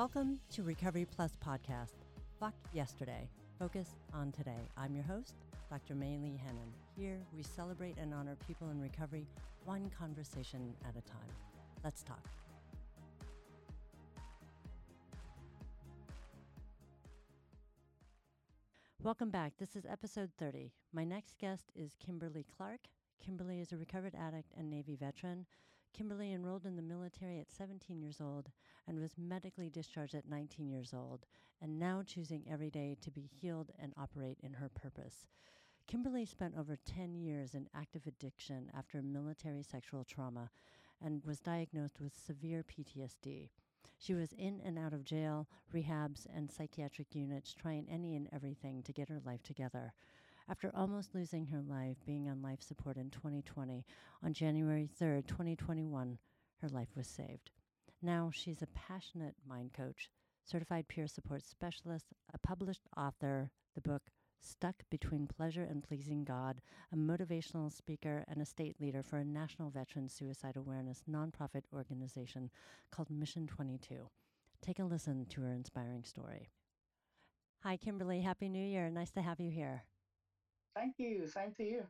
Welcome to Recovery Plus Podcast. Fuck yesterday. Focus on today. I'm your host, Dr. May Lee Hannon. Here we celebrate and honor people in recovery one conversation at a time. Let's talk. Welcome back. This is episode 30. My next guest is Kimberly Clark. Kimberly is a recovered addict and Navy veteran. Kimberly enrolled in the military at 17 years old and was medically discharged at 19 years old, and now choosing every day to be healed and operate in her purpose. Kimberly spent over 10 years in active addiction after military sexual trauma and was diagnosed with severe PTSD. She was in and out of jail, rehabs, and psychiatric units, trying any and everything to get her life together. After almost losing her life being on life support in 2020, on January 3rd, 2021, her life was saved. Now she's a passionate mind coach, certified peer support specialist, a published author, the book Stuck Between Pleasure and Pleasing God, a motivational speaker, and a state leader for a national veteran suicide awareness nonprofit organization called Mission 22. Take a listen to her inspiring story. Hi, Kimberly. Happy New Year. Nice to have you here. Thank you. Same to you.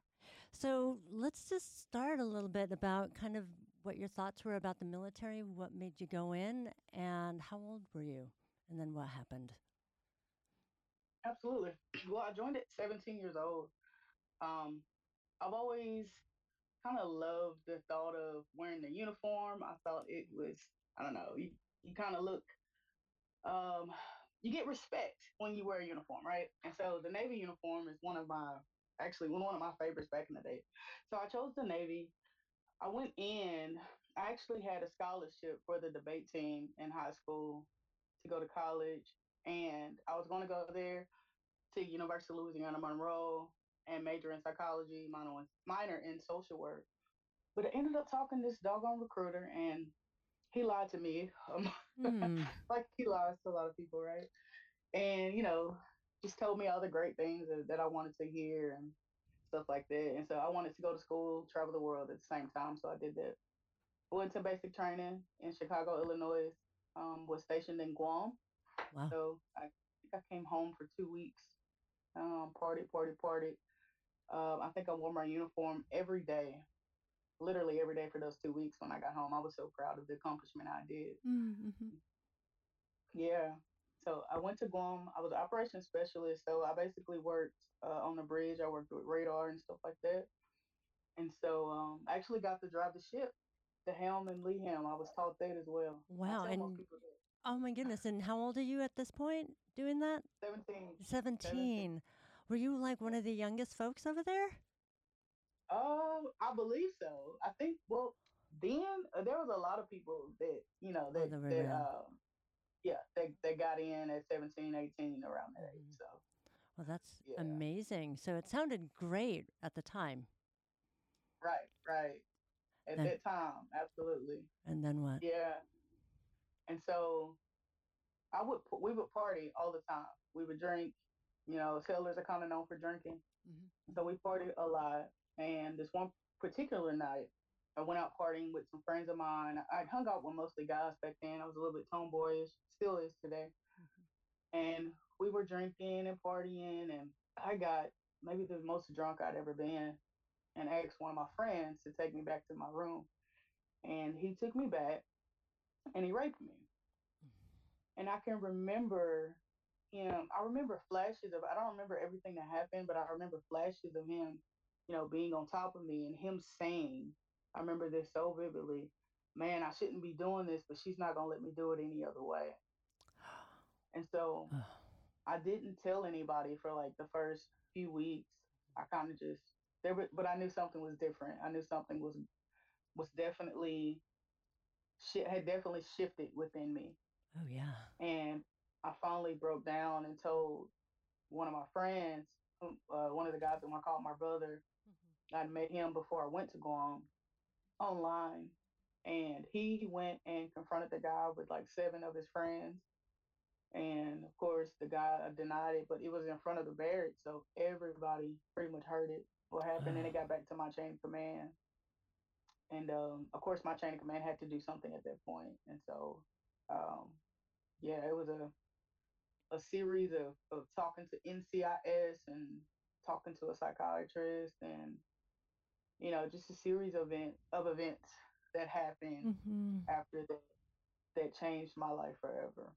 So let's just start a little bit about kind of what your thoughts were about the military, what made you go in, and how old were you? And then what happened? Absolutely. Well, I joined at 17 years old. Um, I've always kind of loved the thought of wearing the uniform. I thought it was, I don't know, you, you kind of look, um, you get respect when you wear a uniform, right? And so the Navy uniform is one of my actually one of my favorites back in the day. So I chose the Navy. I went in. I actually had a scholarship for the debate team in high school to go to college, and I was going to go there to University of Louisiana Monroe and major in psychology, minor in, minor in social work. But I ended up talking to this doggone recruiter, and he lied to me, um, mm. like he lies to a lot of people, right? And you know, just told me all the great things that, that I wanted to hear and stuff like that. And so I wanted to go to school, travel the world at the same time. So I did that. Went to basic training in Chicago, Illinois. Um, was stationed in Guam. Wow. So I think I came home for two weeks. Um, party, party, party. Um, I think I wore my uniform every day, literally every day for those two weeks when I got home. I was so proud of the accomplishment I did. Mm-hmm. Yeah. So I went to Guam. I was an operations specialist. So I basically worked uh, on the bridge. I worked with radar and stuff like that. And so um, I actually got to drive the ship, the helm and lee helm. I was taught that as well. Wow. And oh my goodness. And how old are you at this point doing that? 17. 17. 17. Were you like one of the youngest folks over there? Oh, uh, I believe so. I think, well, then uh, there was a lot of people that, you know, that, that um, yeah, they, they got in at 17, 18, around that age. Mm-hmm. So, well, that's yeah. amazing. So it sounded great at the time. Right, right. At and, that time, absolutely. And then what? Yeah. And so I would, we would party all the time. We would drink, you know, sailors are kind of known for drinking. Mm-hmm. So we party a lot. And this one particular night, I went out partying with some friends of mine. I'd hung out with mostly guys back then. I was a little bit tomboyish, still is today. Mm-hmm. And we were drinking and partying, and I got maybe the most drunk I'd ever been, and asked one of my friends to take me back to my room. And he took me back, and he raped me. Mm-hmm. And I can remember him. I remember flashes of. I don't remember everything that happened, but I remember flashes of him, you know, being on top of me and him saying I remember this so vividly. Man, I shouldn't be doing this, but she's not gonna let me do it any other way. And so I didn't tell anybody for like the first few weeks. I kind of just there, but I knew something was different. I knew something was was definitely shit had definitely shifted within me. Oh yeah. And I finally broke down and told one of my friends, uh, one of the guys that I called my brother. Mm-hmm. I'd met him before I went to Guam, online and he went and confronted the guy with like seven of his friends and of course the guy denied it but it was in front of the barracks so everybody pretty much heard it what happened and it got back to my chain of command. And um, of course my chain of command had to do something at that point and so um, yeah, it was a a series of, of talking to NCIS and talking to a psychiatrist and you know just a series of event of events that happened hmm after that that changed my life forever.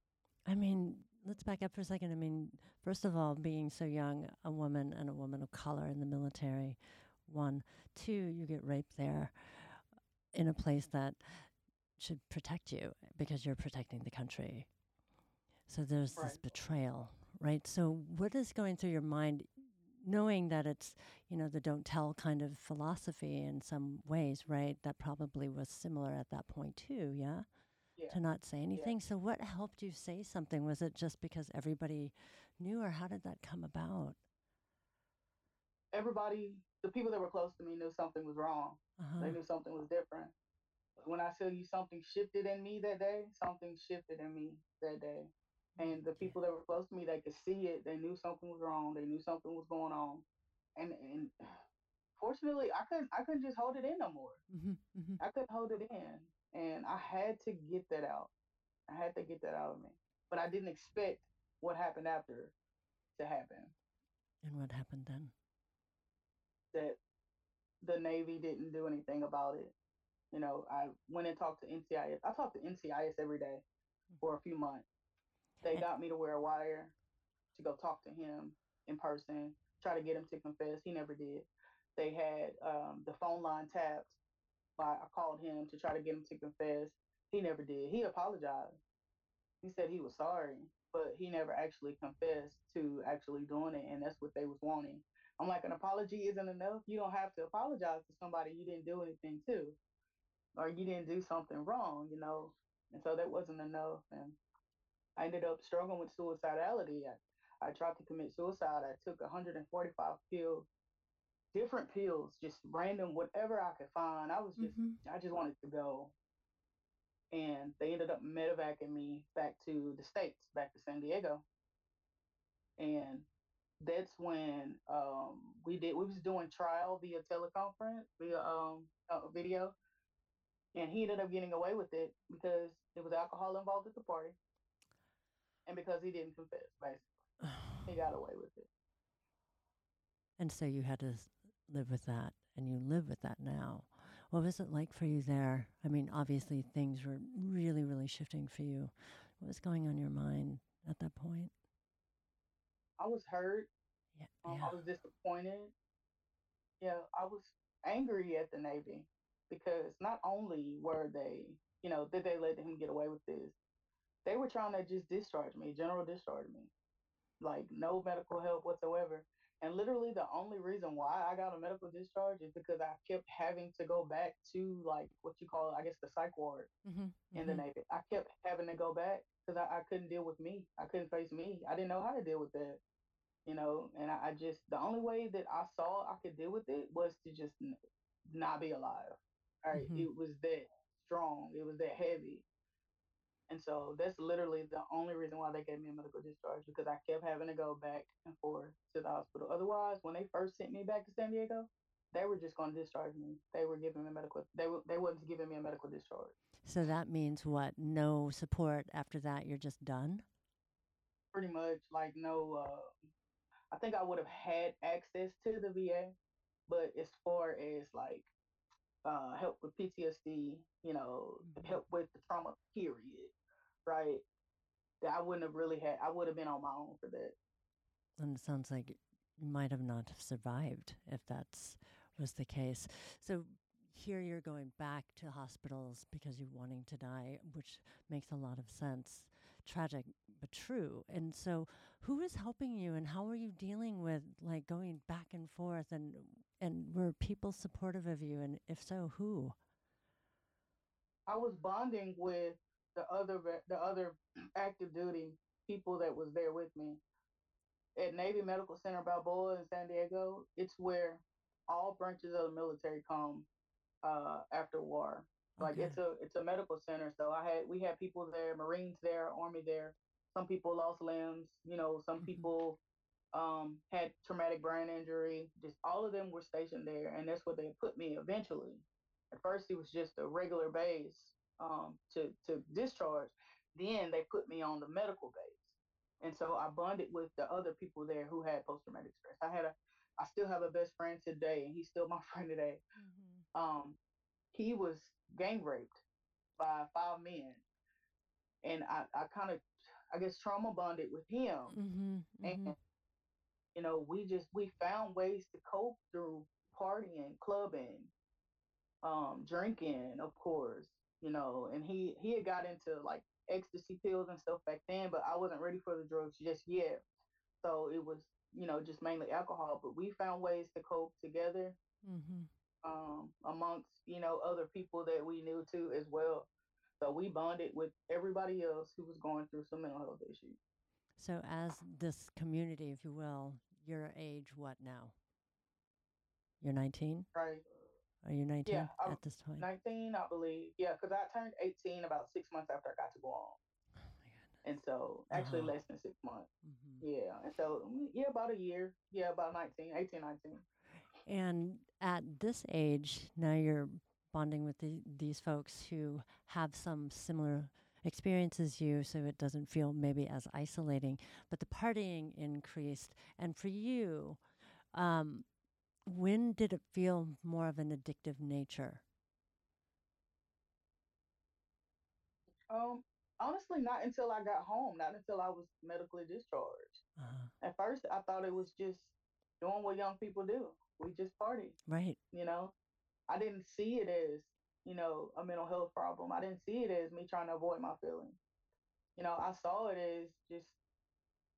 I mean, let's back up for a second. I mean, first of all, being so young, a woman and a woman of color in the military, one. Two, you get raped there in a place that should protect you because you're protecting the country. So there's Right. this betrayal, right? So what is going through your mind, knowing that it's, you know, the don't tell kind of philosophy in some ways, right? That probably was similar at that point too, yeah? Yeah. To not say Yeah. anything. So what helped you say something? Was it just because everybody knew, or how did that come about? Everybody, the people that were close to me knew something was wrong. Uh-huh. They knew something was different. When I tell you something shifted in me that day, something shifted in me that day. And the people that were close to me, they could see it. They knew something was wrong. They knew something was going on. And and fortunately, I couldn't I couldn't just hold it in no more. hmm hmm I couldn't hold it in, and I had to get that out. I had to get that out of me. But I didn't expect what happened after to happen. And what happened then? That the Navy didn't do anything about it. You know, I went and talked to NCIS. I talked to NCIS every day for a few months. They got me to wear a wire to go talk to him in person, try to get him to confess. He never did. They had um, the phone line tapped. I, I called him to try to get him to confess. He never did. He apologized. He said he was sorry, but he never actually confessed to actually doing it, and that's what they was wanting. I'm like, an apology isn't enough. You don't have to apologize to somebody you didn't do anything to, or you didn't do something wrong, you know. And so that wasn't enough, and I ended up struggling with suicidality. I, I tried to commit suicide. I took 145 pills, different pills, just random, whatever I could find. I was just, Mhm. I just wanted to go. And they ended up medevacing me back to the States, back to San Diego. And that's when um, we did, we was doing trial via teleconference, via um, uh, video. And he ended up getting away with it because there was alcohol involved at the party and because he didn't confess, basically. He got away with it. And so you had to s- live with that, and you live with that now. What was it like for you there? I mean, obviously things were really, really shifting for you. What was going on in your mind at that point? I was hurt. Yeah, Um, yeah. I was disappointed. Yeah, I was angry at the Navy because not only were they, you know, did they let him get away with this, they were trying to just discharge me, general discharge me, like no medical help whatsoever. And literally, the only reason why I got a medical discharge is because I kept having to go back to like what you call, I guess, the psych ward hmm in the Navy. I kept having to go back because I, I couldn't deal with me. I couldn't face me. I didn't know how to deal with that, you know. And I, I just the only way that I saw I could deal with it was to just n- not be alive. All right? Mhm. it was that strong. It was that heavy. And so that's literally the only reason why they gave me a medical discharge because I kept having to go back and forth to the hospital. Otherwise, when they first sent me back to San Diego, they were just going to discharge me. They were giving me a medical. They were they wasn't giving me a medical discharge. So that means what? No support after that? You're just done? pretty much like no uh I think I would have had access to the VA, but as far as like uh help with PTSD, you know, Mhm. help with the trauma period, right? That I wouldn't have really had I would have been on my own for that. And it sounds like you might have not have survived if that's was the case. So here you're going back to hospitals because you're wanting to die, which makes a lot of sense. Tragic but true. And so who is helping you and how are you dealing with like going back and forth and and were people supportive of you and if so, who? I was bonding with the other the other active duty people that was there with me at Navy Medical Center Balboa in San Diego. It's where all branches of the military come uh, after war. Like Okay. it's a it's a medical center. So I had we had people there, Marines there, Army there. Some people lost limbs. You know, some Mhm. people um, had traumatic brain injury. Just all of them were stationed there, and that's where they put me eventually. At first, it was just a regular base um, to to discharge. then they put me on the medical base. And so I bonded with the other people there who had post traumatic stress. I had a, I still have a best friend today, and he's still my friend today. Mm-hmm. Um, he was gang raped by five men, and I, I kind of, I guess, trauma bonded with him, mm-hmm. Mm-hmm. You know, we just we found ways to cope through partying, clubbing, um, drinking, of course, you know, and he he had got into like ecstasy pills and stuff back then, but I wasn't ready for the drugs just yet. So it was, you know, just mainly alcohol. But we found ways to cope together mm-hmm. um, amongst, you know, other people that we knew too as well. So we bonded with everybody else who was going through some mental health issues. So, as this community, if you will, your age, what now? You're 19? Right. Are you 19 yeah, at this point? 19, I believe. Yeah, because I turned 18 about six months after I got to Guam. Oh my god. and so, actually, uh-huh. less than six months. Mm-hmm. Yeah. And so, mm, yeah, about a year. Yeah, about 19, 18, 19. And at this age, now you're bonding with the, these folks who have some similar experiences you so it doesn't feel maybe as isolating but the partying increased and for you um, when did it feel more of an addictive nature? Um, honestly, not until I got home, not until I was medically discharged. Uh-huh. At first, I thought it was just doing what young people do. We just party. Right. You know, I didn't see it as, you know, a mental health problem. I didn't see it as me trying to avoid my feelings. You know, I saw it as just,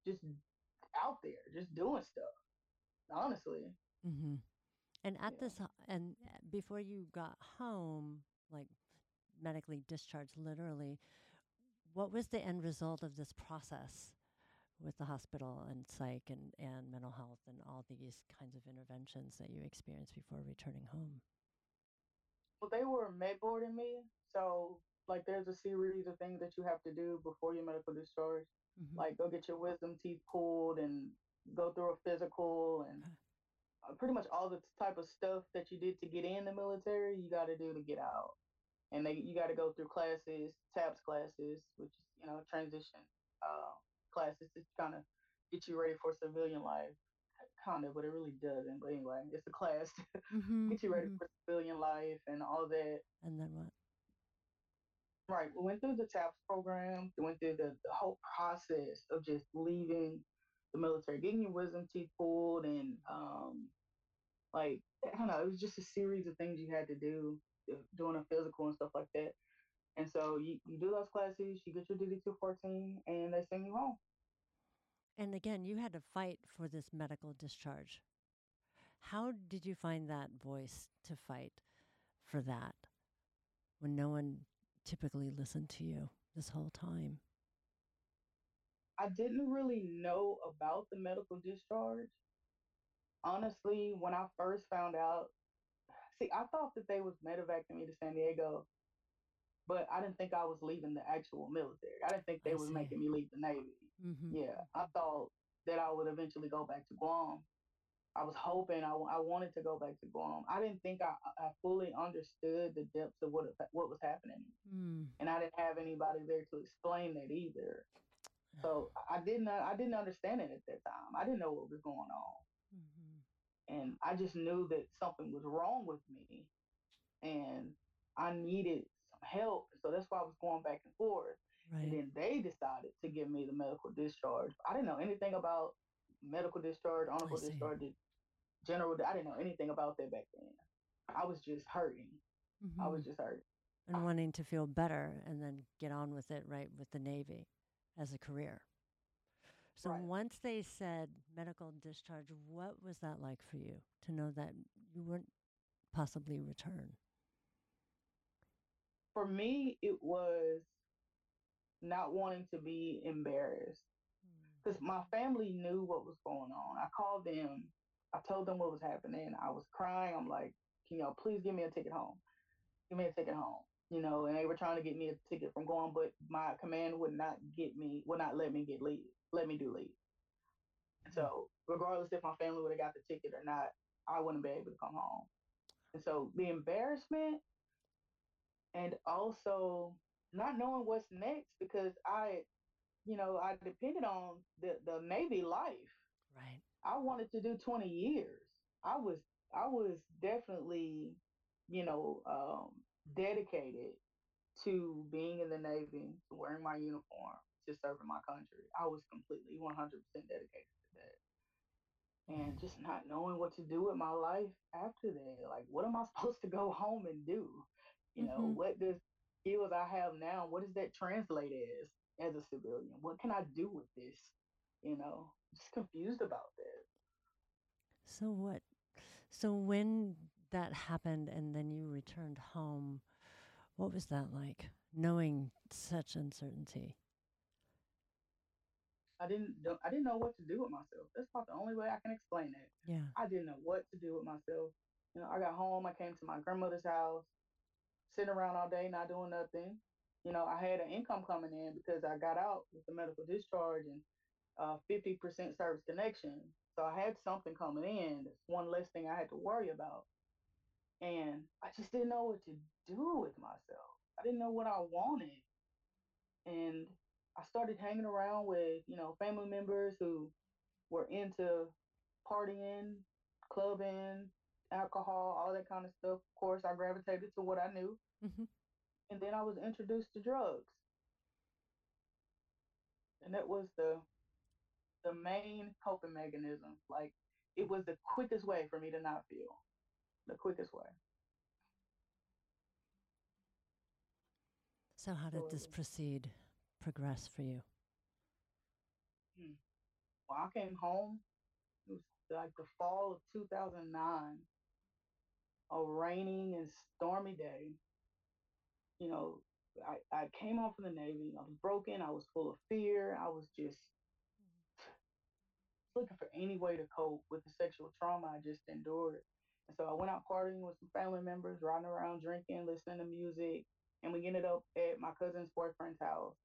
just out there, just doing stuff. Honestly. Mm-hmm. And at yeah. this, and uh, before you got home, like medically discharged, literally, what was the end result of this process with the hospital and psych and, and mental health and all these kinds of interventions that you experienced before returning home? Well, they were med boarding me. So, like, there's a series of things that you have to do before your medical discharge. Mm-hmm. Like, go get your wisdom teeth pulled and go through a physical and uh, pretty much all the type of stuff that you did to get in the military, you got to do to get out. And they, you got to go through classes, TAPS classes, which is, you know, transition uh, classes to kind of get you ready for civilian life. Kind of, but it really doesn't. But anyway, it's a class to mm-hmm, get you ready mm-hmm. for civilian life and all that. And then what? Right. We went through the TAPS program, we went through the, the whole process of just leaving the military, getting your wisdom teeth pulled, and um, like I don't know, it was just a series of things you had to do, uh, doing a physical and stuff like that. And so you, you do those classes, you get your DD two fourteen, and they send you home. And again, you had to fight for this medical discharge. How did you find that voice to fight for that when no one typically listened to you this whole time? I didn't really know about the medical discharge. Honestly, when I first found out, see, I thought that they was medevacing me to San Diego, but I didn't think I was leaving the actual military. I didn't think they I was see. making me leave the Navy. Mm-hmm. Yeah, I thought that I would eventually go back to Guam. I was hoping I, I wanted to go back to Guam. I didn't think I, I fully understood the depths of what what was happening, mm. and I didn't have anybody there to explain that either. So I didn't I didn't understand it at that time. I didn't know what was going on. Mm-hmm. And I just knew that something was wrong with me and I needed some help. So that's why I was going back and forth. Right. And then they decided to give me the medical discharge. I didn't know anything about medical discharge, honorable discharge, general. I didn't know anything about that back then. I was just hurting. Mm-hmm. I was mm-hmm. just hurting. And wanting to feel better and then get on with it, right, with the Navy as a career. So right. once they said medical discharge, what was that like for you to know that you wouldn't possibly return? For me, it was not wanting to be embarrassed because mm. my family knew what was going on. I called them, I told them what was happening. I was crying. I'm like, can y'all please give me a ticket home? Give me a ticket home you know, and they were trying to get me a ticket from going, but my command would not get me, would not let me get leave, let me do leave. So regardless if my family would have got the ticket or not, I wouldn't be able to come home. And so the embarrassment and also not knowing what's next because I, you know, I depended on the the Navy life. Right. I wanted to do 20 years. I was I was definitely, you know, um, dedicated to being in the Navy, to wearing my uniform, to serving my country. I was completely 100% dedicated to that. And just not knowing what to do with my life after that. Like, what am I supposed to go home and do? You know, hmm what does skills I have now, what does that translate as as a civilian? What can I do with this? You know, just confused about that. So what? So when that happened, and then you returned home, what was that like? Knowing such uncertainty. I didn't I didn't know what to do with myself. That's about the only way I can explain it. Yeah. I didn't know what to do with myself. You know, I got home, I came to my grandmother's house, sitting around all day, not doing nothing. You know, I had an income coming in because I got out with the medical discharge and uh, 50% service connection. So I had something coming in. That's one less thing I had to worry about. And I just didn't know what to do with myself. I didn't know what I wanted. And I started hanging around with, you know, family members who were into partying, clubbing, alcohol, all that kind of stuff. Of course, I gravitated to what I knew. Hmm And then I was introduced to drugs. And that was the the main coping mechanism. Like it was the quickest way for me to not feel. The quickest way. So how did this proceed, progress for you? hmm. when I came home, it was like the fall of 2009, a raining and stormy day. You know, I, I came home from the Navy. I was broken. I was full of fear. I was just looking for any way to cope with the sexual trauma I just endured. And so I went out partying with some family members, riding around drinking, listening to music, and we ended up at my cousin's boyfriend's house.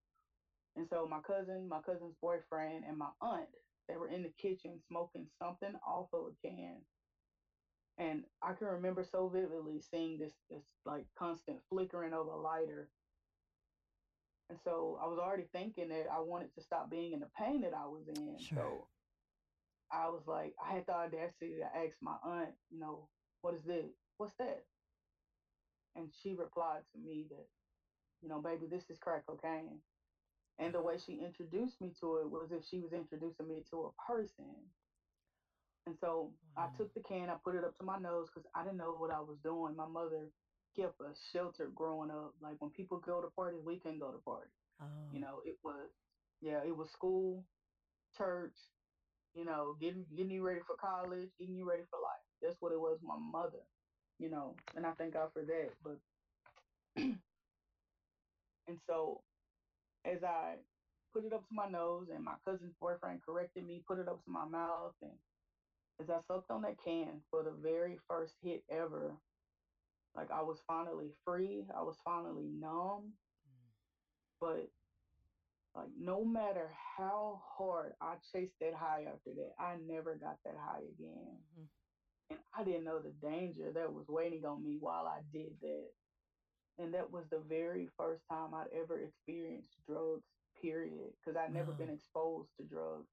And so my cousin, my cousin's boyfriend, and my aunt, they were in the kitchen smoking something off of a can. And I can remember so vividly seeing this this like constant flickering of a lighter. And so I was already thinking that I wanted to stop being in the pain that I was in. Sure. So I was like, I had the audacity to ask my aunt, you know, what is this? What's that? And she replied to me that, you know, baby, this is crack cocaine. And the uh-huh. way she introduced me to it was if she was introducing me to a person. And so I took the can, I put it up to my nose because I didn't know what I was doing. My mother kept us sheltered growing up. Like when people go to parties, we couldn't go to parties. You Oh, know, it was yeah, it was school, church, you know, getting getting you ready for college, getting you ready for life. That's what it was, my mother, you know, and I thank God for that. But and so as I put it up to my nose and my cousin's boyfriend corrected me, put it up to my mouth and as I sucked on that can for the very first hit ever, like I was finally free. I was finally numb. But like no matter how hard I chased that high after that, I never got that high again. hmm And I didn't know the danger that was waiting on me while I did that. And that was the very first time I'd ever experienced drugs, period. Because I'd never been exposed to drugs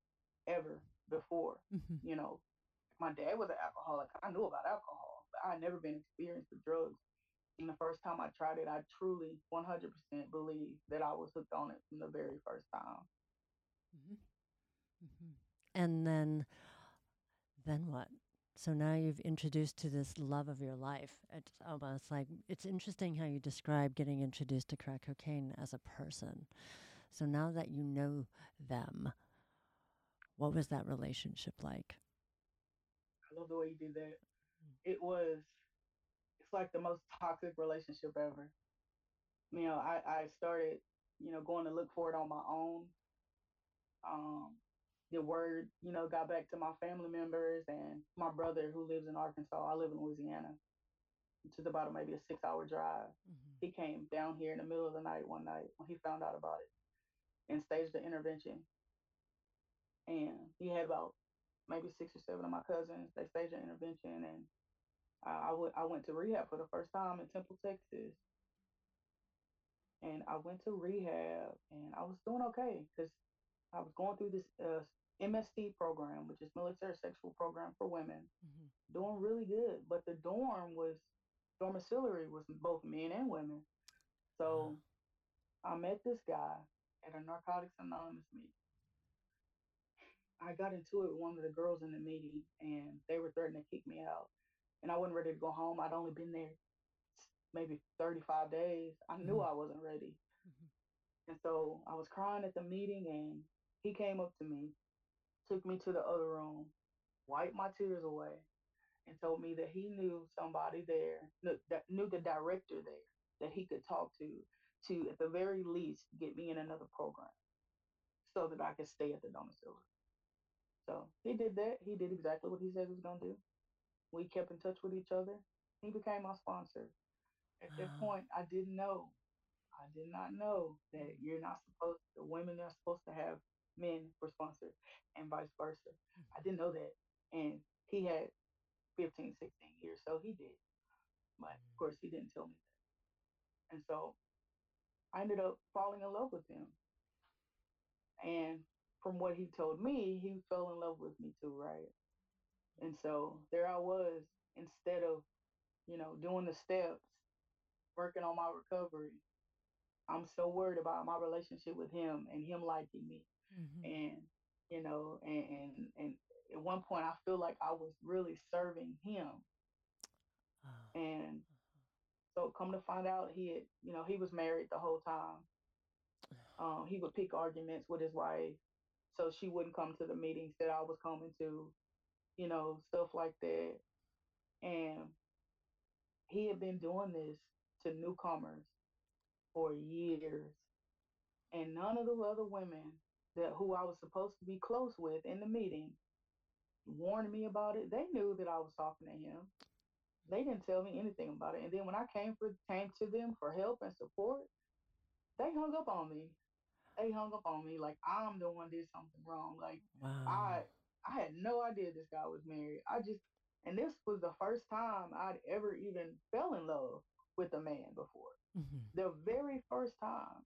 ever before. hmm You know, my dad was an alcoholic. I knew about alcohol, but I'd never been experienced with drugs. And the first time I tried it, I truly 100% believe that I was hooked on it from the very first time. hmm hmm And then, then what? So now you've introduced to this love of your life. It's almost like it's interesting how you describe getting introduced to crack cocaine as a person. So now that you know them, what was that relationship like? Love the way you did that. It was, it's like the most toxic relationship ever. You know, I, I started, you know, going to look for it on my own. Um, the word, you know, got back to my family members and my brother who lives in Arkansas. I live in Louisiana, which is about maybe a six hour drive. hmm He came down here in the middle of the night one night when he found out about it and staged the intervention. And he had about maybe six or seven of my cousins. They staged an intervention, and I, I, w- I went to rehab for the first time in Temple, Texas. and I went to rehab, and I was doing okay because I was going through this uh, MST program, which is military sexual program for women, hmm doing really good. But the dorm was domiciliary was both men and women. So I met this guy at a Narcotics Anonymous meeting. I got into it with one of the girls in the meeting, and they were threatening to kick me out. And I wasn't ready to go home. I'd only been there maybe 35 days. I knew hmm I wasn't ready. hmm And so I was crying at the meeting, and he came up to me, took me to the other room, wiped my tears away, and told me that he knew somebody there, knew, that knew the director there that he could talk to, to at the very least get me in another program so that I could stay at the domicile. So he did that. He did exactly what he said he was gonna do. We kept in touch with each other. He became my sponsor. At that point, I didn't know. I did not know that you're not supposed the women are supposed to have men for sponsors and vice versa. I didn't know that. And he had 15, 16 years, so he did. But of mm. course he didn't tell me that. And so I ended up falling in love with him. And from what he told me, he fell in love with me too, right? And so there I was, instead of, you know, doing the steps, working on my recovery, I'm so worried about my relationship with him and him liking me. hmm And, you know, and, and, and at one point I feel like I was really serving him. Oh. And so come to find out he had, you know, he was married the whole time. Um, he would pick arguments with his wife so she wouldn't come to the meetings that I was coming to, you know, stuff like that. And he had been doing this to newcomers for years. And none of the other women that who I was supposed to be close with in the meeting warned me about it. They knew that I was talking to him. They didn't tell me anything about it. And then when I came for came to them for help and support, they hung up on me. They hung up on me like I'm the one did something wrong. Like I Wow. I had no idea this guy was married. I just and this was the first time I'd ever even fell in love with a man before. hmm The very first time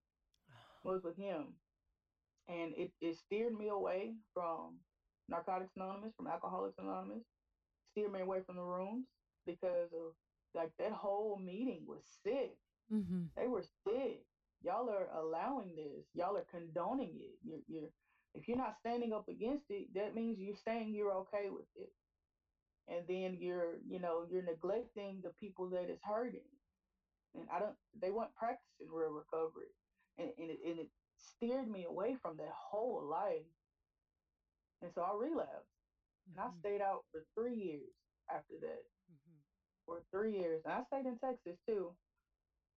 was with him. And it, it steered me away from Narcotics Anonymous, from Alcoholics Anonymous, steered me away from the rooms because of like that whole meeting was sick. hmm They were sick. Y'all are allowing this. Y'all are condoning it. You're, you're if you're not standing up against it, that means you're saying you're okay with it. And then you're, you know, you're neglecting the people that is hurting. And I don't they weren't practicing real recovery. And, and, it, and it steered me away from that whole life. And so I relapsed. And I hmm stayed out for three years after that. hmm For three years. And I stayed in Texas too.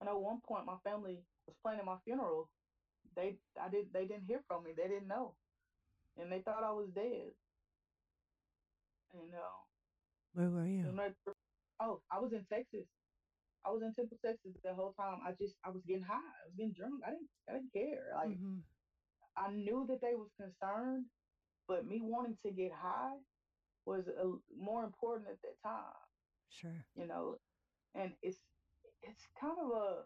And at one point my family was planning my funeral. They I did they didn't hear from me. They didn't know. And they thought I was dead. And uh, Where were you? oh, I was in Texas. I was in Temple, Texas the whole time. I just I was getting high. I was getting drunk. I didn't I didn't care. Like hmm I knew that they was concerned, but me wanting to get high was a, more important at that time, Sure. you know. And it's it's kind of a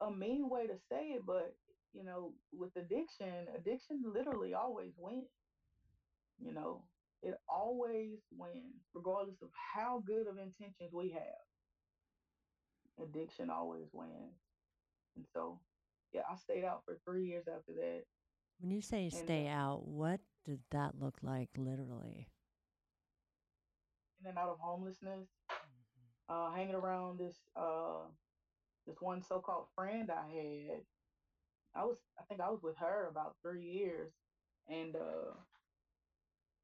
a mean way to say it, but you know, with addiction, addiction literally always wins. You know, it always wins, regardless of how good of intentions we have. Addiction always wins. And so, yeah, I stayed out for three years after that. When you say And stay out, what did that look like literally? in and out of homelessness, hmm uh, hanging around this uh, this one so-called friend I had. I was, I think I was with her about three years, and uh,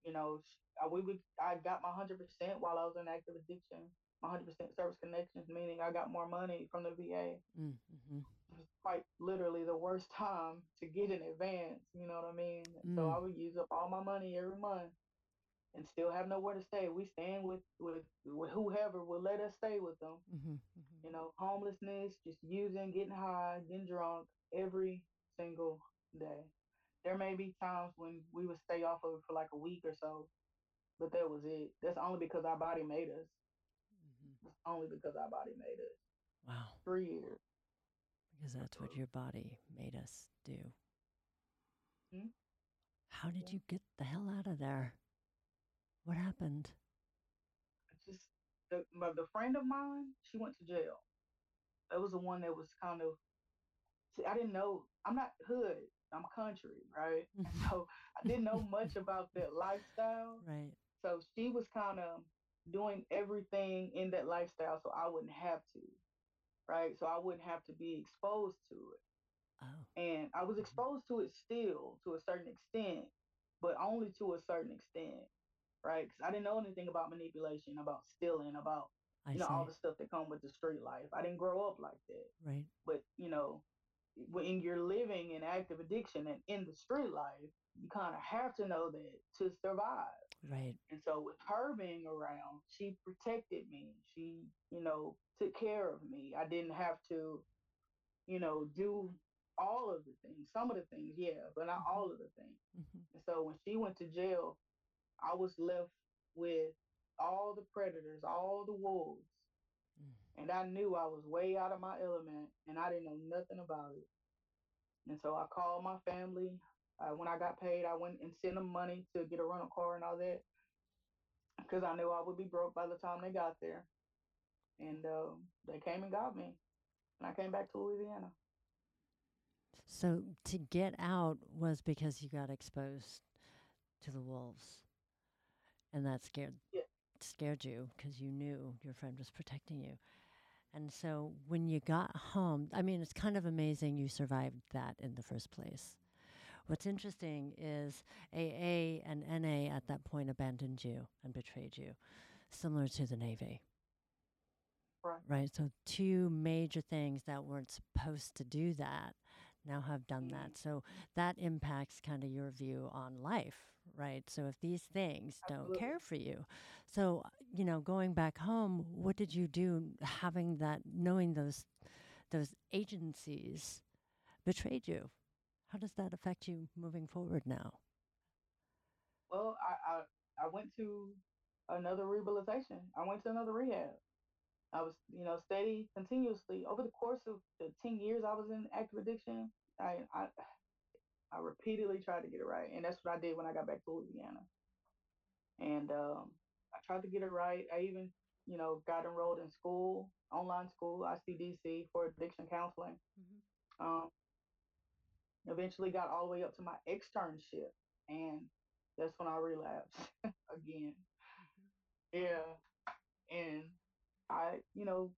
you know, I, we would, I got my hundred percent while I was in active addiction. My hundred percent service connections, meaning I got more money from the VA. Mm-hmm. It was quite literally the worst time to get in advance. You know what I mean? And so Mm. I would use up all my money every month and still have nowhere to stay. We stand with with, with whoever will let us stay with them. Mm-hmm. You know, homelessness, just using, getting high, getting drunk every single day. There may be times when we would stay off of it for like a week or so, but that was it. That's only because our body made us. Mm-hmm. It's only because our body made us. Wow. Three years. because that's what your body made us do. Mhm. How did Yeah. you get the hell out of there? What happened? Just the, my, the friend of mine, she went to jail. That was the one that was kind of. See, I didn't know. I'm not hood. I'm country, right? So I didn't know much about that lifestyle. Right. So she was kind of doing everything in that lifestyle, so I wouldn't have to, right? So I wouldn't have to be exposed to it. Oh. and I was Mhm. exposed to it still to a certain extent, but only to a certain extent, right? Because I didn't know anything about manipulation, about stealing, about I you know all the stuff that come with the street life. I didn't grow up like that, Right. but you know, when you're living in active addiction and in the street life, you kind of have to know that to survive. Right. And so with her being around, she protected me. She, you know, took care of me. I didn't have to, you know, do all of the things. Some of the things, yeah, but not Mhm. all of the things. hmm And so when she went to jail, I was left with all the predators, all the wolves. Mm. And I knew I was way out of my element and I didn't know nothing about it. And so I called my family. Uh, when I got paid, I went and sent them money to get a rental car and all that because I knew I would be broke by the time they got there. And um, they came and got me. And I came back to Louisiana. So to get out was because you got exposed to the wolves, and that scared Yeah. scared you because you knew your friend was protecting you. And so when you got home, I mean, it's kind of amazing you survived that in the first place. What's interesting is AA and NA at that point abandoned you and betrayed you, similar to the Navy. Right. Right. So two major things that weren't supposed to do that now have done Mhm. that. So that impacts kind of your view on life, right? So if these things don't care for you, so you know, going back home, what did you do having that knowing those those agencies betrayed you? How does that affect you moving forward now? Well, I, I, I went to another rehabilitation. I went to another rehab. I was, you know, steady continuously over the course of the ten years I was in active addiction. I, I, I repeatedly tried to get it right, and that's what I did when I got back to Louisiana. And um, I tried to get it right. I even, you know, got enrolled in school, online school, ICDC for addiction counseling. Um, eventually got all the way up to my externship, and that's when I relapsed again. Yeah, and I, you know,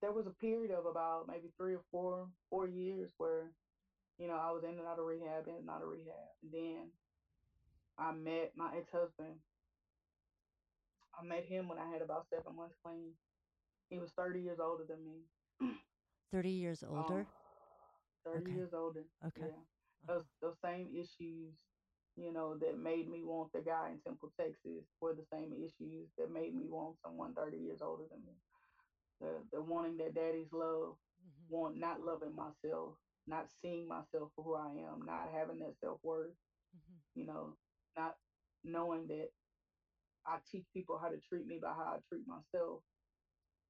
there was a period of about maybe three or four, four years where, you know, I was in and out of rehab, in and out of rehab. And then I met my ex-husband. I met him when I had about seven months clean. He was 30 years older than me. 30 years older? Um, 30 Okay. years older. okay. Yeah. Those those same issues, you know, that made me want the guy in Temple, Texas, were the same issues that made me want someone 30 years older than me. The the wanting that daddy's love, Mhm. want not loving myself, not seeing myself for who I am, not having that self worth, Mhm. you know, not knowing that I teach people how to treat me by how I treat myself,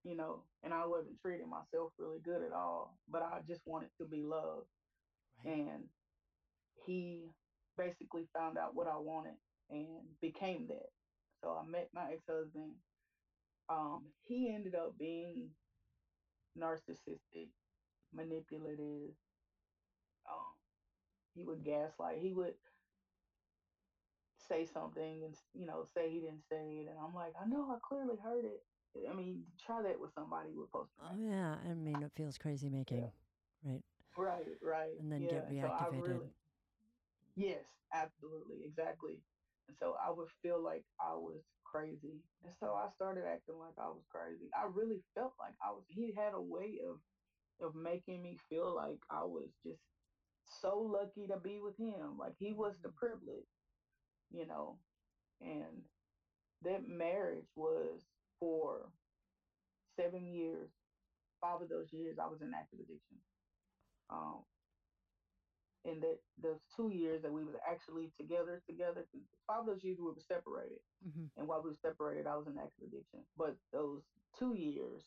you know, and I wasn't treating myself really good at all, but I just wanted to be loved Right. and he basically found out what I wanted and became that. So I met my ex-husband. Um, he ended up being narcissistic, manipulative. Um, he would gaslight. He would say something and you know say he didn't say it, and I'm like, I know, I clearly heard it. I mean, try that with somebody with post Oh, yeah. I mean, it feels crazy making, right? Right, right. And then yeah. get so reactivated. really, yes, absolutely, exactly. And so I would feel like I was crazy. And so I started acting like I was crazy. I really felt like I was he had a way of of making me feel like I was just so lucky to be with him. Like he was the Mhm. privilege, you know. And that marriage was for seven years. Five of those years I was in active addiction. Um, and that those two years that we were actually together, together, five of those years we were separated. hmm And while we were separated, I was in active addiction. But those two years,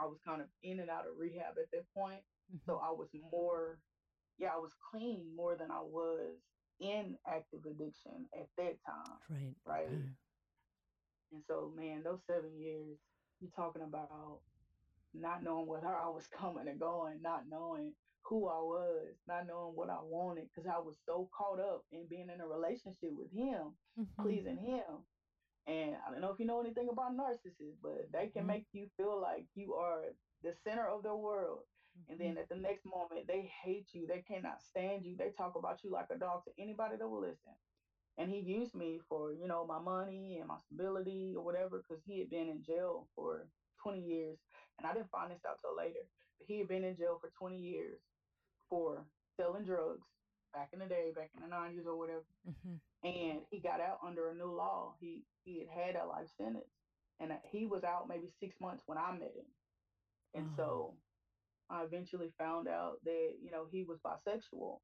I was kind of in and out of rehab at that point. So Mhm. I was more, yeah, I was clean more than I was in active addiction at that time, Right. right? Okay. And so, man, those seven years, you're talking about not knowing where I was coming and going, not knowing who I was, not knowing what I wanted, because I was so caught up in being in a relationship with him, Mhm. pleasing him. And I don't know if you know anything about narcissists, but they can Mhm. make you feel like you are the center of the world. And then Mhm. at the next moment, they hate you. They cannot stand you. They talk about you like a dog to anybody that will listen. And he used me for, you know, my money and my stability or whatever, because he had been in jail for 20 years. And I didn't find this out till later. But he had been in jail for 20 years for selling drugs back in the day, back in the 90s or whatever Mhm. and he got out under a new law. He he had had a life sentence, and uh, he was out maybe six months when I met him. And Oh. so I eventually found out that you know he was bisexual,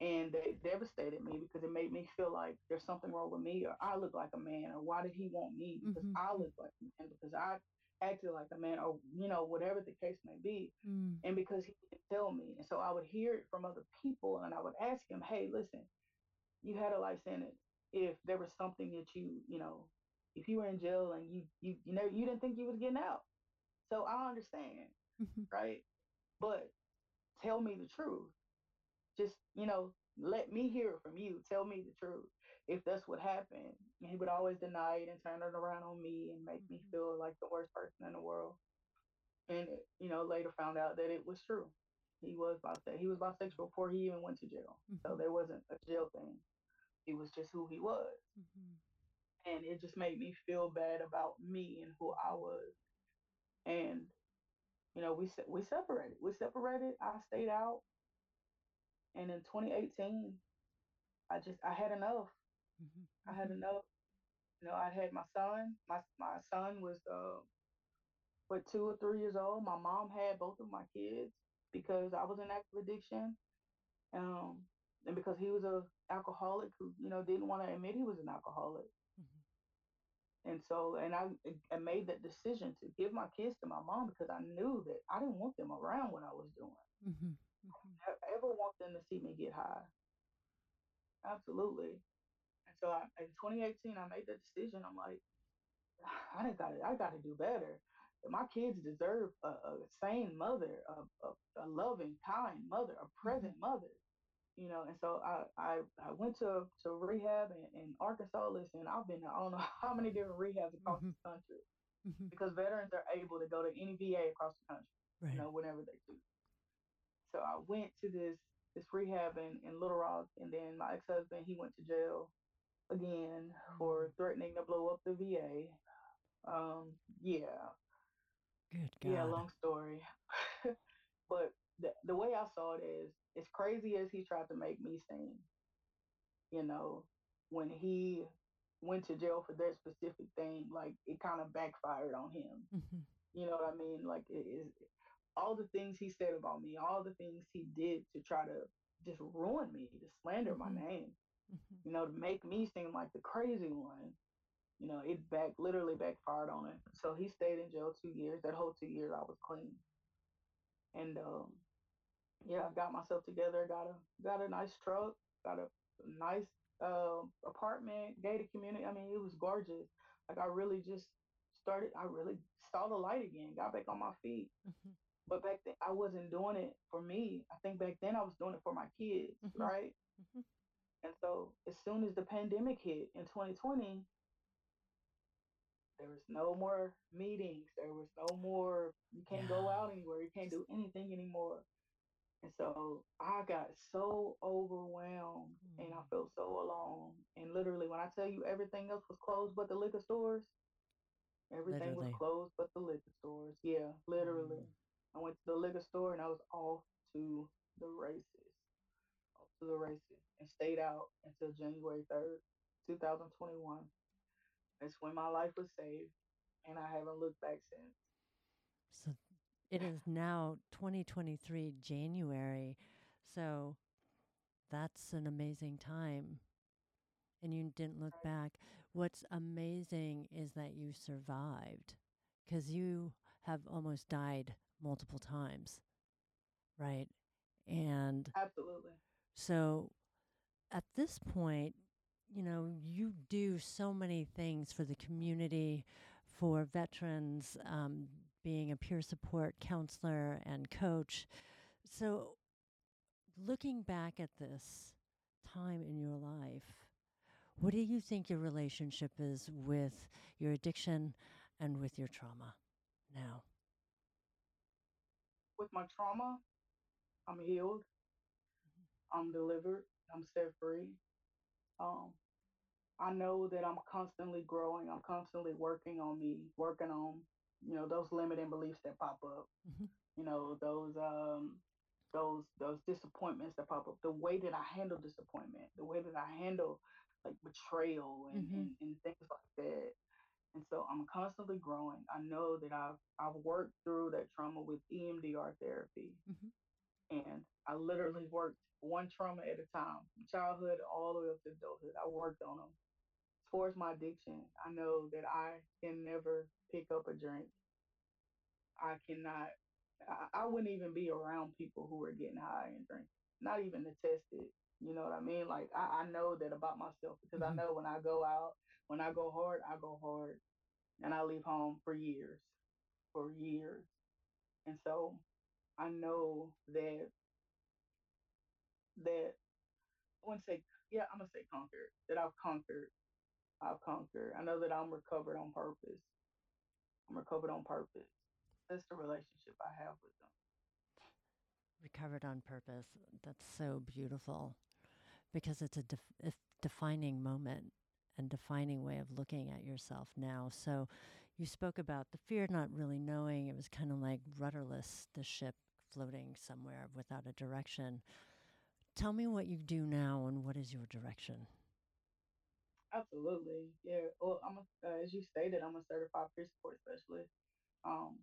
and that devastated me because it made me feel like there's something wrong with me, or I look like a man, or why did he want me? Because Mhm. I look like a man, because I acted like a man, or you know whatever the case may be, Mm. and because he didn't tell me, and so I would hear it from other people, and I would ask him, hey, listen you had a life sentence. If there was something that you you know if you were in jail and you you you know you didn't think you was getting out. So i understand Mhm. right but tell me the truth just you know let me hear it from you tell me the truth if that's what happened and he would always deny it and turn it around on me and make me Mhm. feel like the worst person in the world and you know later found out that it was true he was bisexual he was bisexual before he even went to jail so Mhm. there wasn't a jail thing he was just who he was Mhm. and it just made me feel bad about me and who I was. And you know, we we separated. We separated. I stayed out, and in 2018, I just I had enough. Mhm. I had Mhm. enough. You know, I had my son. My my son was uh, what two or three years old. My mom had both of my kids because I was in active addiction, um, and because he was a alcoholic who you know didn't want to admit he was an alcoholic. And so, and I, I made that decision to give my kids to my mom because I knew that I didn't want them around what I was doing. Mhm. Mhm. I ever want them to see me get high. Absolutely. And so I, in 2018, I made that decision. I'm like, I got to, I got to do better. My kids deserve a, a sane mother, a, a, a loving, kind mother, a Mhm. present mother. You know, and so I, I, I went to, to rehab in, in Arkansas. Listen, I've been to I don't know how many different rehabs across Mhm. this country Mhm. because veterans are able to go to any VA across the country, you know, whenever they do. So I went to this this rehab in, in Little Rock, and then my ex husband he went to jail again Mm. for threatening to blow up the VA. Um, yeah, Good God. yeah, long story. but the the way I saw it is, as crazy as he tried to make me seem, you know, when he went to jail for that specific thing, like it kind of backfired on him. Mhm. You know what I mean? Like it is all the things he said about me, all the things he did to try to just ruin me, to slander my Mhm. name, Mhm. you know, to make me seem like the crazy one. You know, it back literally backfired on him. So he stayed in jail two years. That whole two years I was clean. And um yeah, I got myself together, got a got a nice truck, got a nice uh, apartment, gated community. I mean, it was gorgeous. Like I really just started I really saw the light again, got back on my feet Mhm. But back then, I wasn't doing it for me. I think back then I was doing it for my kids, Mhm. right? Mhm. And so as soon as the pandemic hit in 2020, there was no more meetings. There was no more, you can't go out anywhere. You can't do anything anymore. And so I got so overwhelmed and I mm. felt so alone. And literally, when I tell you everything else was closed but the liquor stores, everything was closed but the liquor stores. Yeah, literally. Mm. I went to the liquor store and I was off to the races. Off to the races and stayed out until January 3rd, 2021. That's when my life was saved and I haven't looked back since. So it is now 2023 January. So that's an amazing time. And you didn't look back. What's amazing is that you survived because you have almost died multiple times. right? And Absolutely. so at this point, you know, you do so many things for the community, for veterans, um, being a peer support counselor and coach. So, looking back at this time in your life, what do you think your relationship is with your addiction and with your trauma now? With my trauma, I'm healed. I'm delivered. I'm set free. Um, I know that I'm constantly growing. I'm constantly working on me, working on, you know, those limiting beliefs that pop up. Mhm. You know, those um those those disappointments that pop up. The way that I handle disappointment, the way that I handle like betrayal and, Mhm. and, and things like that. And so I'm constantly growing. I know that I've I've worked through that trauma with EMDR therapy. Mhm. And I literally worked one trauma at a time, childhood all the way up to adulthood. I worked on them. As my addiction, I know that I can never pick up a drink. I cannot, I, I wouldn't even be around people who are getting high and drinking, not even to test it. You know what I mean? Like, I, I know that about myself because I Mhm. know when I go out, when I go hard, I go hard. And I leave home for years, for years. And so I know that that I wouldn't say yeah, I'm gonna say conquered. That I've conquered. I've conquered. I know that I'm recovered on purpose. I'm recovered on purpose. That's the relationship I have with them. Recovered on purpose. That's so beautiful because it's a def- defining moment and defining way of looking at yourself now. So you spoke about the fear not really knowing. It was kind of like rudderless, the ship floating somewhere without a direction. Tell me what you do now and what is your direction? Absolutely. Yeah. Well, I'm a, uh, as you stated, I'm a certified peer support specialist. Um,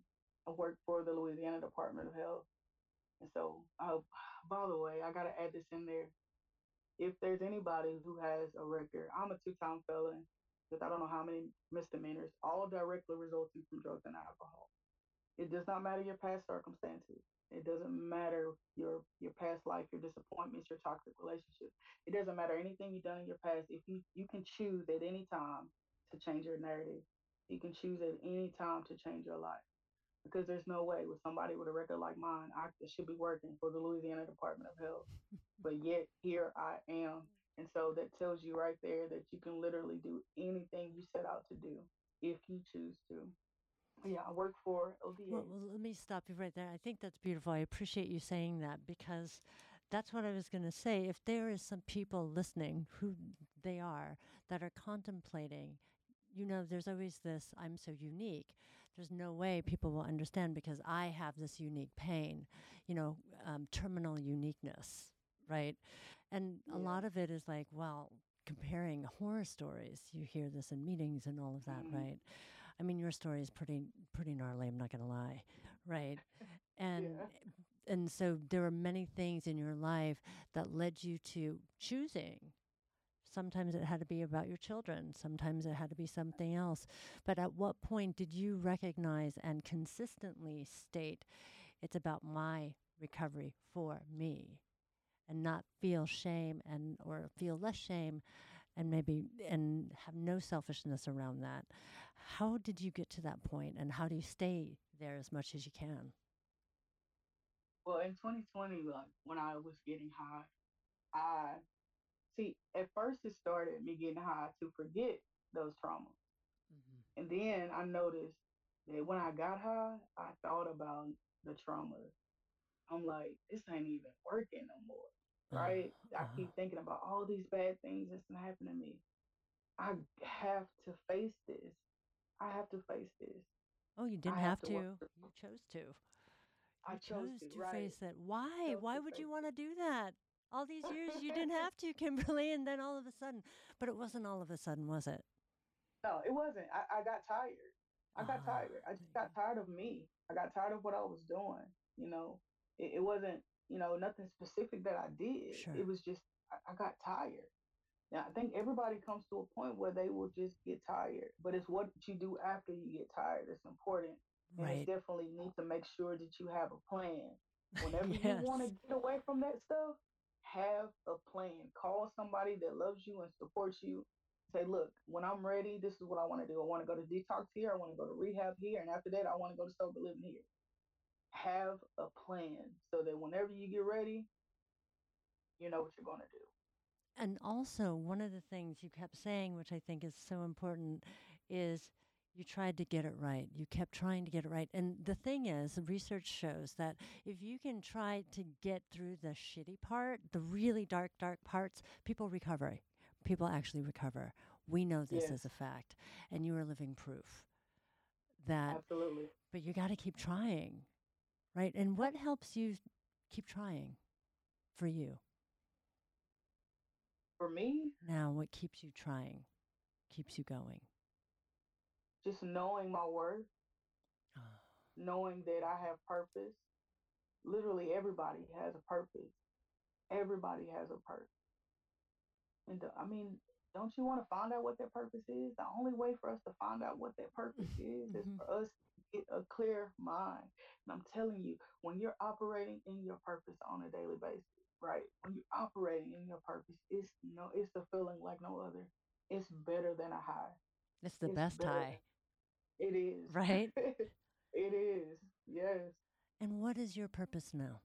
I work for the Louisiana Department of Health. And so, uh, by the way, I gotta add this in there. If there's anybody who has a record, I'm a two-time felon with I don't know how many misdemeanors, all directly resulting from drugs and alcohol. It does not matter your past circumstances. It doesn't matter your your past life, your disappointments, your toxic relationships. It doesn't matter anything you've done in your past. If you you can choose at any time to change your narrative, you can choose at any time to change your life. Because there's no way with somebody with a record like mine, I should be working for the Louisiana Department of Health, but yet here I am. And so that tells you right there that you can literally do anything you set out to do if you choose to. Yeah, I work for ODA. Well, let me stop you right there. I think that's beautiful. I appreciate you saying that because that's what I was going to say. If there is some people listening who they are that are contemplating, you know, there's always this I'm so unique. There's no way people will understand because I have this unique pain, you know, um, terminal uniqueness, right? And a Yeah. lot of it is like, well, comparing horror stories. You hear this in meetings and all of that, Mhm. right? I mean, your story is pretty pretty gnarly. I'm not gonna lie, right? And Yeah. and so there are many things in your life that led you to choosing. Sometimes it had to be about your children. Sometimes it had to be something else. But at what point did you recognize and consistently state, "It's about my recovery for me," and not feel shame and or feel less shame, and maybe and have no selfishness around that? How did you get to that point, and how do you stay there as much as you can? Well, in 2020, like when I was getting high, I see at first it started me getting high to forget those traumas. Mhm. And then I noticed that when I got high, I thought about the traumas. I'm like, this ain't even working no more. Right? I Uh-huh. keep thinking about all these bad things that's been happening to me. I have to face this. I have to face this. Oh, you didn't have have to to. You chose to. I chose chose to, to right? face it. Why? Why would you want to do that? All these years you didn't have to, Kimberly, and then all of a sudden. But it wasn't all of a sudden, was it? No, it wasn't. I, I got tired. I got Ah, tired. I just got tired of me. I got tired of what I was doing. You know, it, it wasn't, you know, nothing specific that I did. Sure. It was just, I, I got tired. Now, I think everybody comes to a point where they will just get tired, but it's what you do after you get tired that's important. And Right. it's definitely need to make sure that you have a plan. Whenever yes. you want to get away from that stuff, have a plan. Call somebody that loves you and supports you. Say, look, when I'm ready, this is what I want to do. I want to go to detox here. I want to go to rehab here. And after that, I want to go to sober living here. Have a plan so that whenever you get ready, you know what you're going to do. And also, one of the things you kept saying, which I think is so important, is you tried to get it right. You kept trying to get it right. And the thing is, research shows that if you can try to get through the shitty part, the really dark, dark parts, people recover. People actually recover. We know this Yes. as a fact. And you are living proof that, Absolutely. but you got to keep trying, right? And what helps you keep trying for you? For me, Now, what keeps you trying, keeps you going? just knowing my worth, Ah, knowing that I have purpose. Literally, everybody has a purpose. Everybody has a purpose. And I mean, don't you want to find out what that purpose is? The only way for us to find out what that purpose is is Mhm. for us to get a clear mind. And I'm telling you, when you're operating in your purpose on a daily basis, right? When you're operating in your purpose, it's no, it's a feeling like no other. It's better than a high. It's the It's best better high. It is. Right? it is. Yes. And what is your purpose now?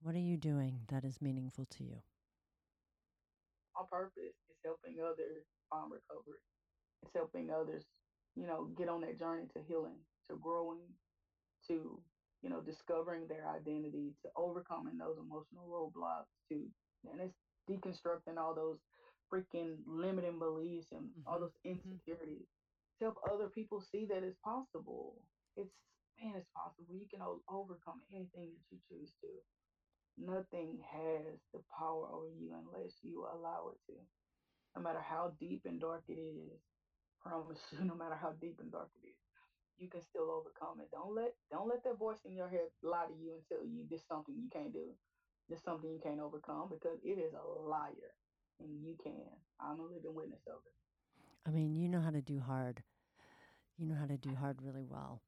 What are you doing that is meaningful to you? My purpose is helping others find recovery. It's helping others, you know, get on that journey to healing, to growing, to, you know, discovering their identity, to overcoming those emotional roadblocks, to and it's deconstructing all those freaking limiting beliefs and all Mhm, those insecurities. To help other people see that it's possible. It's man, it's possible. You can o- overcome anything that you choose to. Nothing has the power over you unless you allow it to. No matter how deep and dark it is, promise you, no matter how deep and dark it is, you can still overcome it. Don't let don't let that voice in your head lie to you and tell you this something you can't do. This something you can't overcome because it is a liar. And you can. I'm a living witness of it. I mean, you know how to do hard. You know how to do hard really well,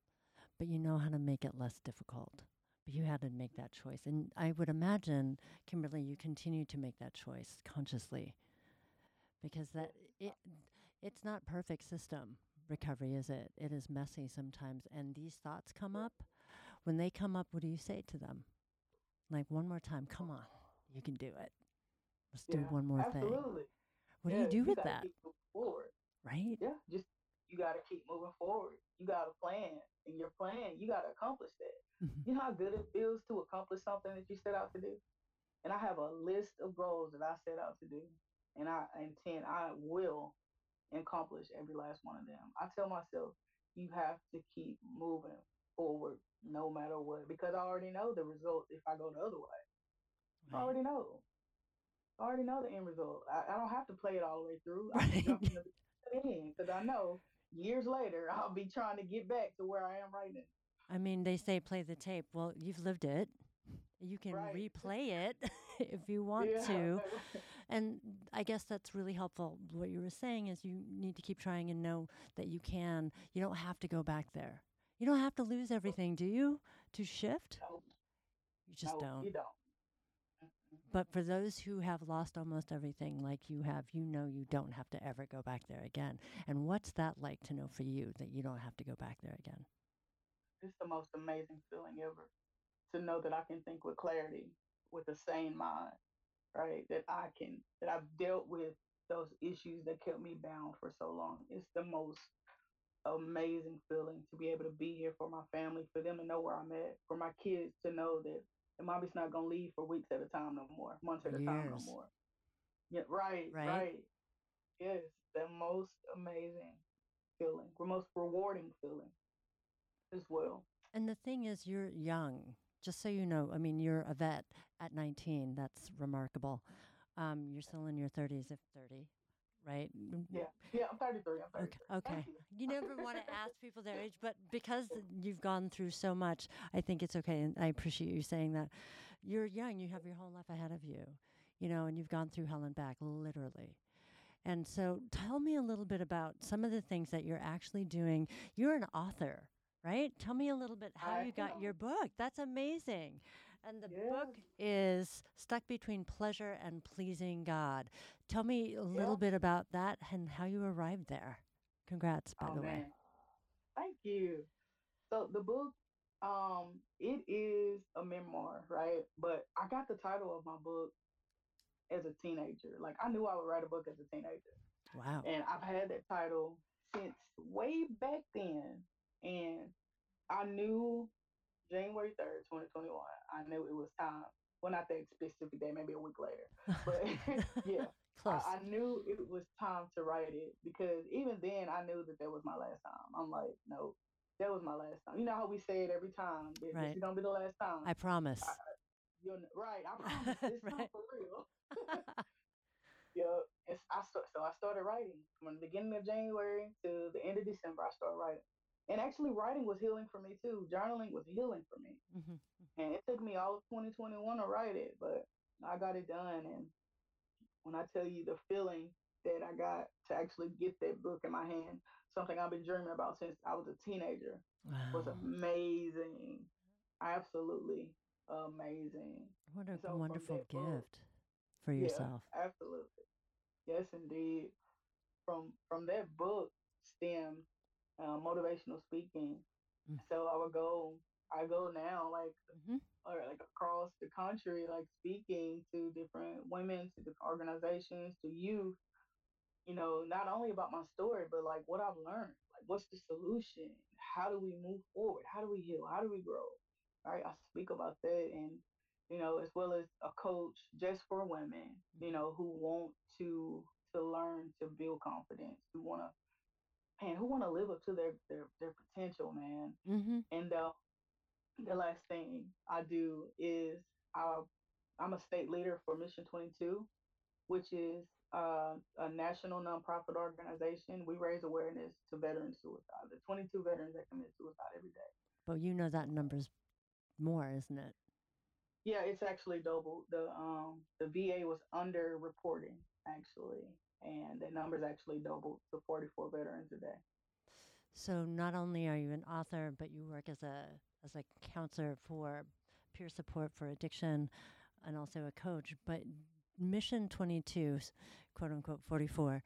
but you know how to make it less difficult. But you had to make that choice. And I would imagine, Kimberly, you continue to make that choice consciously because that it it's not perfect system recovery is it it is messy sometimes and these thoughts come up when they come up what do you say to them like one more time come on you can do it let's do one more thing Absolutely. what Yeah, do you do with that forward. right Yeah, just you gotta keep moving forward. You got a plan, and your plan, you gotta accomplish that. Mhm. You know how good it feels to accomplish something that you set out to do? And I have a list of goals that I set out to do, and I intend I will accomplish every last one of them. I tell myself, you have to keep moving forward no matter what, because I already know the result if I go the other way. I already know. I already know the end result. I, I don't have to play it all the way through. I Right. can jump in the beginning because I know years later I'll be trying to get back to where I am right now. I mean, they say play the tape. Well, you've lived it. You can Right. replay it if you want Yeah. to. And I guess that's really helpful. What you were saying is you need to keep trying and know that you can. You don't have to go back there. You don't have to lose everything, do you, to shift? No, You just no, don't. You don't. But for those who have lost almost everything like you have, you know you don't have to ever go back there again. And what's that like to know for you that you don't have to go back there again? It's the most amazing feeling ever to know that I can think with clarity, with a sane mind, right? That I can, that I've dealt with those issues that kept me bound for so long. It's the most amazing feeling to be able to be here for my family, for them to know where I'm at, for my kids to know that and mommy's not gonna leave for weeks at a time no more, months at a time no more. Yeah, right, Right. right. Yes, the most amazing feeling, the most rewarding feeling as well. And the thing is, you're young. Just so you know, I mean, you're a vet at 19. That's remarkable. Um, you're still in your 30s, if 30, right? Mm, Yeah, yeah, I'm 33. I'm 33. Okay. okay. You. You never want to ask people their age, but because you've gone through so much, I think it's okay. And I appreciate you saying that. You're young. You have your whole life ahead of you, you know, and you've gone through hell and back, literally. And so tell me a little bit about some of the things that you're actually doing. You're an author, right? Tell me a little bit how I you got am. your book. That's amazing. And the Yeah. book is Stuck Between Pleasure and Pleasing God. Tell me a little Yeah. bit about that and how you arrived there. Congrats, by Oh the way. thank you. So the book, um, it is a memoir, right? But I got the title of my book as a teenager. Like I knew I would write a book as a teenager, Wow. and I've had that title since way back then. And I knew January third, twenty twenty one. I knew it was time. Well, not that specific day, maybe a week later. But yeah. I, I knew it was time to write it because even then I knew that that was my last time. I'm like, no, that was my last time. You know how we say it every time. that This Right. is gonna be the last time. I promise. You're n- right. I promise. This time Right. for real. yeah. I so I started writing from the beginning of January to the end of December. I started writing, and actually writing was healing for me too. Journaling was healing for me. Mhm. And it took me all of 2021 to write it, but I got it done. And when I tell you the feeling that I got to actually get that book in my hand, something I've been dreaming about since I was a teenager, was amazing. Absolutely amazing. What a so wonderful that book- gift for Yeah, yourself. absolutely. Yes, indeed. From from that book stemmed uh, motivational speaking. Mm. So I would go, I go now like Mhm. or like across the country, like speaking to different women, to different organizations, to youth, you know, not only about my story, but like what I've learned. Like what's the solution? How do we move forward? How do we heal? How do we grow? Right? I speak about that and you know, as well as a coach just for women, you know, who want to to learn to build confidence, who wanna man, who wanna live up to their their, their potential, man. Mhm. And uh, the last thing I do is I, I'm a state leader for Mission 22, which is uh, a national nonprofit organization. We raise awareness to veteran suicide. The 22 veterans that commit suicide every day. But you know that number's more, isn't it? Yeah, it's actually double. The um the VA was underreporting actually, and the numbers actually doubled to 44 veterans a day. So not only are you an author, but you work as a as a counselor for peer support for addiction, and also a coach. But Mission Twenty Two, s- quote unquote forty four,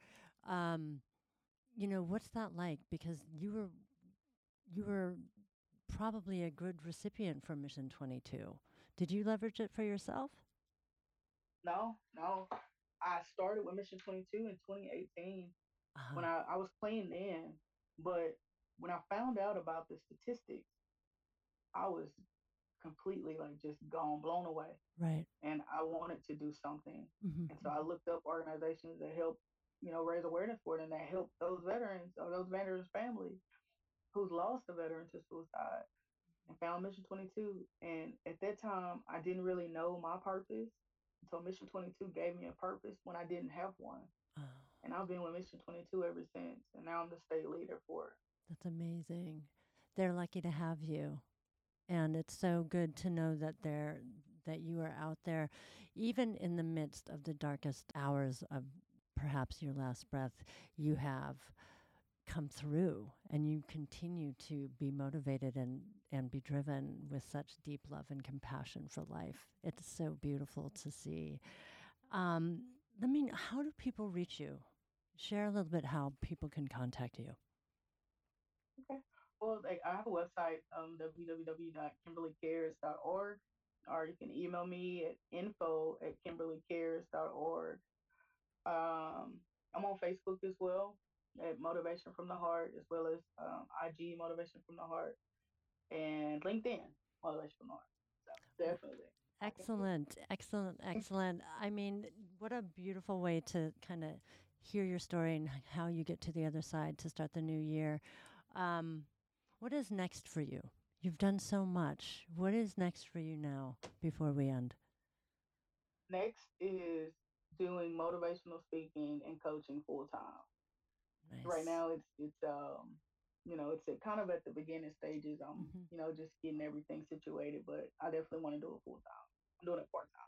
um, you know what's that like? Because you were you were probably a good recipient for Mission Twenty Two. Did you leverage it for yourself? No, no. I started with Mission 22 in 2018 Uh-huh. when I, I was playing then, but when I found out about the statistics, I was completely like just gone, blown away. right. And I wanted to do something. hmm And so I looked up organizations that help, you know, raise awareness for it and that help those veterans or those veterans' families who's lost a veteran to suicide and found Mission 22. And at that time, I didn't really know my purpose. So Mission 22 gave me a purpose when I didn't have one. Oh, And I've been with Mission 22 ever since. And now I'm the state leader for it. that's amazing. They're lucky to have you. And it's so good to know that they're that you are out there even in the midst of the darkest hours of perhaps your last breath you have come through and you continue to be motivated and and be driven with such deep love and compassion for life. It's so beautiful to see. Um i mean how do people reach you? Share a little bit how people can contact you. Okay. Well, I have a website, um, www.kimberlycares.org, or you can email me at info at kimberlycares.org. Um, I'm on Facebook as well at Motivation from the Heart, as well as um, IG Motivation from the Heart, and LinkedIn Motivation from the Heart. So definitely. Excellent, excellent, excellent. I mean, what a beautiful way to kind of hear your story and how you get to the other side to start the new year. Um, what is next for you? You've done so much. What is next for you now before we end? Next is doing motivational speaking and coaching full time. Nice. right now it's it's um you know it's kind of at the beginning stages i'm Mhm. you know just getting everything situated but i definitely want to do it full time i'm doing it part time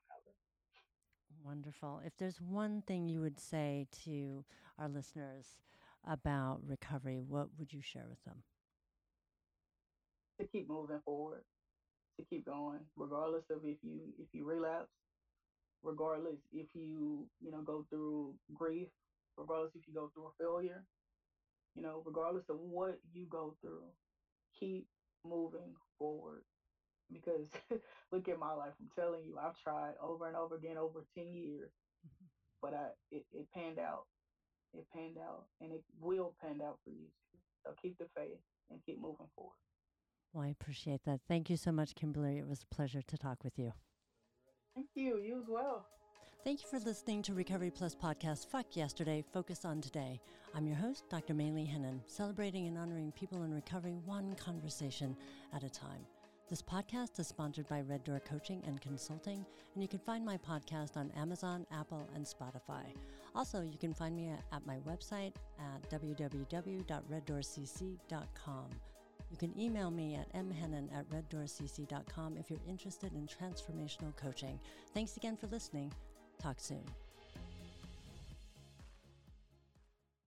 Wonderful. If there's one thing you would say to our listeners about recovery, what would you share with them? to keep moving forward to keep going, regardless of if you if you relapse, regardless if you you know go through grief, regardless if you go through a failure, you know, regardless of what you go through, keep moving forward. Because look at my life. I'm telling you, I've tried over and over again over 10 years, mm-hmm. but I it, it panned out. It panned out and it will pan out for you too. So keep the faith and keep moving forward. Well, I appreciate that. Thank you so much, Kimberly. It was a pleasure to talk with you. Thank you. You as well. Thank you for listening to Recovery Plus podcast Fuck Yesterday, Focus on Today. I'm your host, Dr. Maylee Hennon, celebrating and honoring people in recovery one conversation at a time. This podcast is sponsored by Red Door Coaching and Consulting, and you can find my podcast on Amazon, Apple, and Spotify. Also, you can find me at my website at www.reddoorcc.com. You can email me at mhennon at reddoorcc.com if you're interested in transformational coaching. Thanks again for listening. Talk soon.